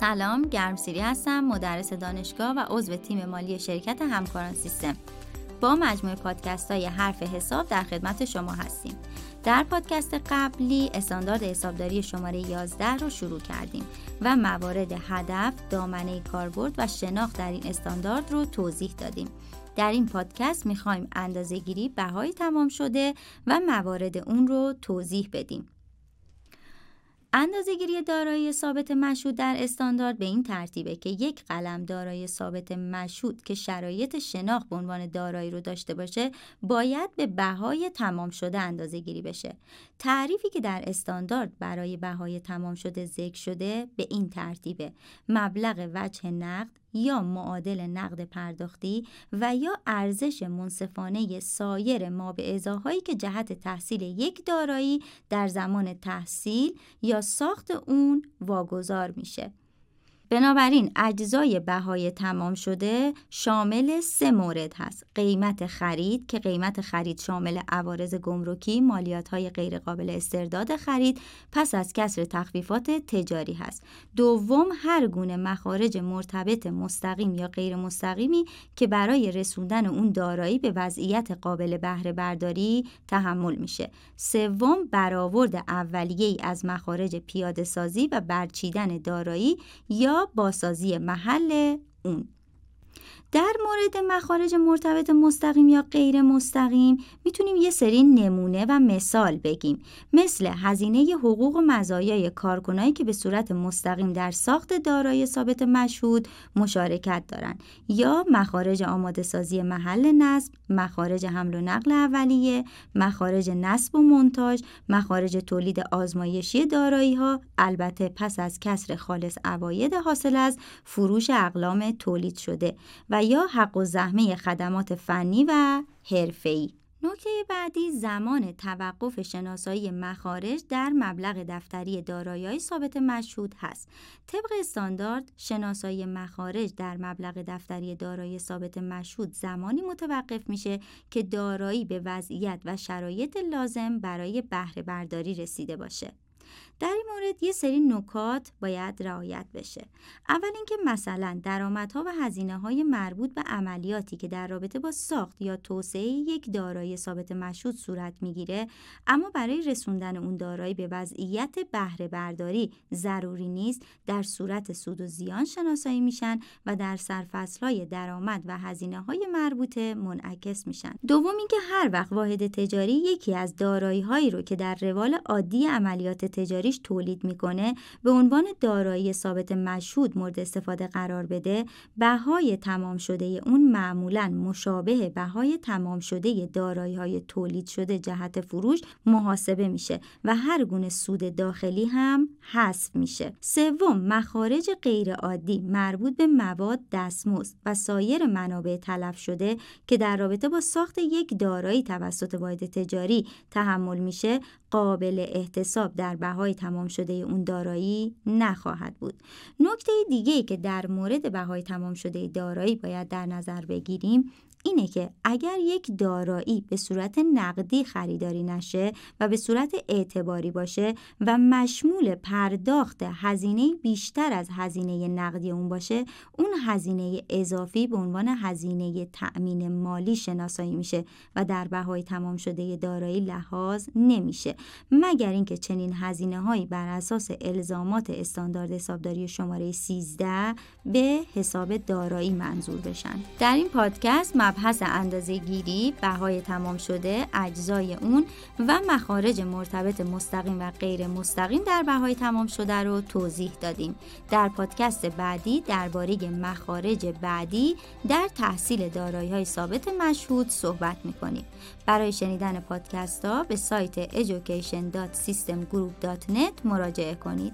سلام گرمسیری هستم مدرس دانشگاه و عضو تیم مالی شرکت همکاران سیستم با مجموعه پادکست های حرف حساب در خدمت شما هستیم در پادکست قبلی استاندارد حسابداری شماره 11 رو شروع کردیم و موارد هدف، دامنه کاربرد و شناخت در این استاندارد رو توضیح دادیم. در این پادکست می‌خوایم اندازه گیری بهای تمام شده و موارد اون رو توضیح بدیم. اندازهگیری دارایی ثابت مشهود در استاندارد به این ترتیبه که یک قلم دارای ثابت مشهود که شرایط شناخت به عنوان دارایی رو داشته باشه باید به بهای تمام شده اندازه گیری بشه. تعریفی که در استاندارد برای بهای تمام شده ذکر شده به این ترتیبه. مبلغ وجه نقد یا معادل نقد پرداختی و یا ارزش منصفانه سایر ما به ازاهایی که جهت تحصیل یک دارایی در زمان تحصیل یا ساخت اون واگذار میشه. بنابراین اجزای بهای تمام شده شامل سه مورد هست. قیمت خرید که قیمت خرید شامل عوارض گمرکی مالیات های غیرقابل استرداد خرید پس از کسر تخفیفات تجاری هست. دوم هر گونه مخارج مرتبط مستقیم یا غیر مستقیمی که برای رسوندن اون دارایی به وضعیت قابل بهره برداری تحمل میشه. سوم برآورد اولیه ای از مخارج پیاده سازی و برچیدن دارایی یا باسازی محل اون. در مورد مخارج مرتبط مستقیم یا غیر مستقیم می‌تونیم یه سری نمونه و مثال بگیم. مثل هزینه حقوق و مزایای کارکنایی که به صورت مستقیم در ساخت دارای ثابت مشهود مشارکت دارن. یا مخارج آماده سازی محل نصب مخارج حمل و نقل اولیه مخارج نصب و منتاج مخارج تولید آزمایشی دارایی ها البته پس از کسر خالص اواید حاصل از فروش اقلام تولید شده. و یا حق و زحمه خدمات فنی و حرفه‌ای. نکته بعدی زمان توقف شناسایی مخارج در مبلغ دفتری دارایی ثابت مشهود هست. طبق استاندارد شناسایی مخارج در مبلغ دفتری دارایی ثابت مشهود زمانی متوقف میشه که دارایی به وضعیت و شرایط لازم برای بهره برداری رسیده باشه. در این مورد یه سری نکات باید رعایت بشه. اول اینکه مثلا درآمدها و هزینه های مربوط به عملیاتی که در رابطه با ساخت یا توسعه یک دارایی ثابت مشهود صورت می‌گیره اما برای رسوندن اون دارایی به وضعیت بهره برداری ضروری نیست در صورت سود و زیان شناسایی میشن و در سرفصل های درآمد و هزینه های مربوطه منعکس میشن. دوم اینکه هر وقت واحد تجاری یکی از دارایی هایی رو که در روال عادی عملیات تجاری تولید می‌کنه به عنوان دارایی ثابت مشهود مورد استفاده قرار بده بهای تمام شده اون معمولا مشابه بهای تمام شده دارایی های تولید شده جهت فروش محاسبه میشه و هر گونه سود داخلی هم حذف میشه. سوم مخارج غیر عادی مربوط به مواد دستمزد و سایر منابع تلف شده که در رابطه با ساخت یک دارایی توسط واحد تجاری تحمل میشه قابل احتساب در بهای تمام شده اون دارایی نخواهد بود. نکته دیگه که در مورد بهای تمام شده دارایی باید در نظر بگیریم اینه که اگر یک دارایی به صورت نقدی خریداری نشه و به صورت اعتباری باشه و مشمول پرداخت هزینه بیشتر از هزینه نقدی اون باشه اون هزینه اضافی به عنوان هزینه تأمین مالی شناسایی میشه و در بهای تمام شده دارایی لحاظ نمیشه. مگر اینکه چنین هزینه هایی بر اساس الزامات استاندارد حسابداری شماره 13 به حساب دارایی منظور بشن. در این پادکست مبحث اندازه گیری بهای تمام شده اجزای اون و مخارج مرتبط مستقیم و غیر مستقیم در بهای تمام شده رو توضیح دادیم. در پادکست بعدی درباره مخارج بعدی در تحصیل دارایی های ثابت مشهود صحبت می‌کنیم. برای شنیدن پادکست ها به سایت مراجعه کنید.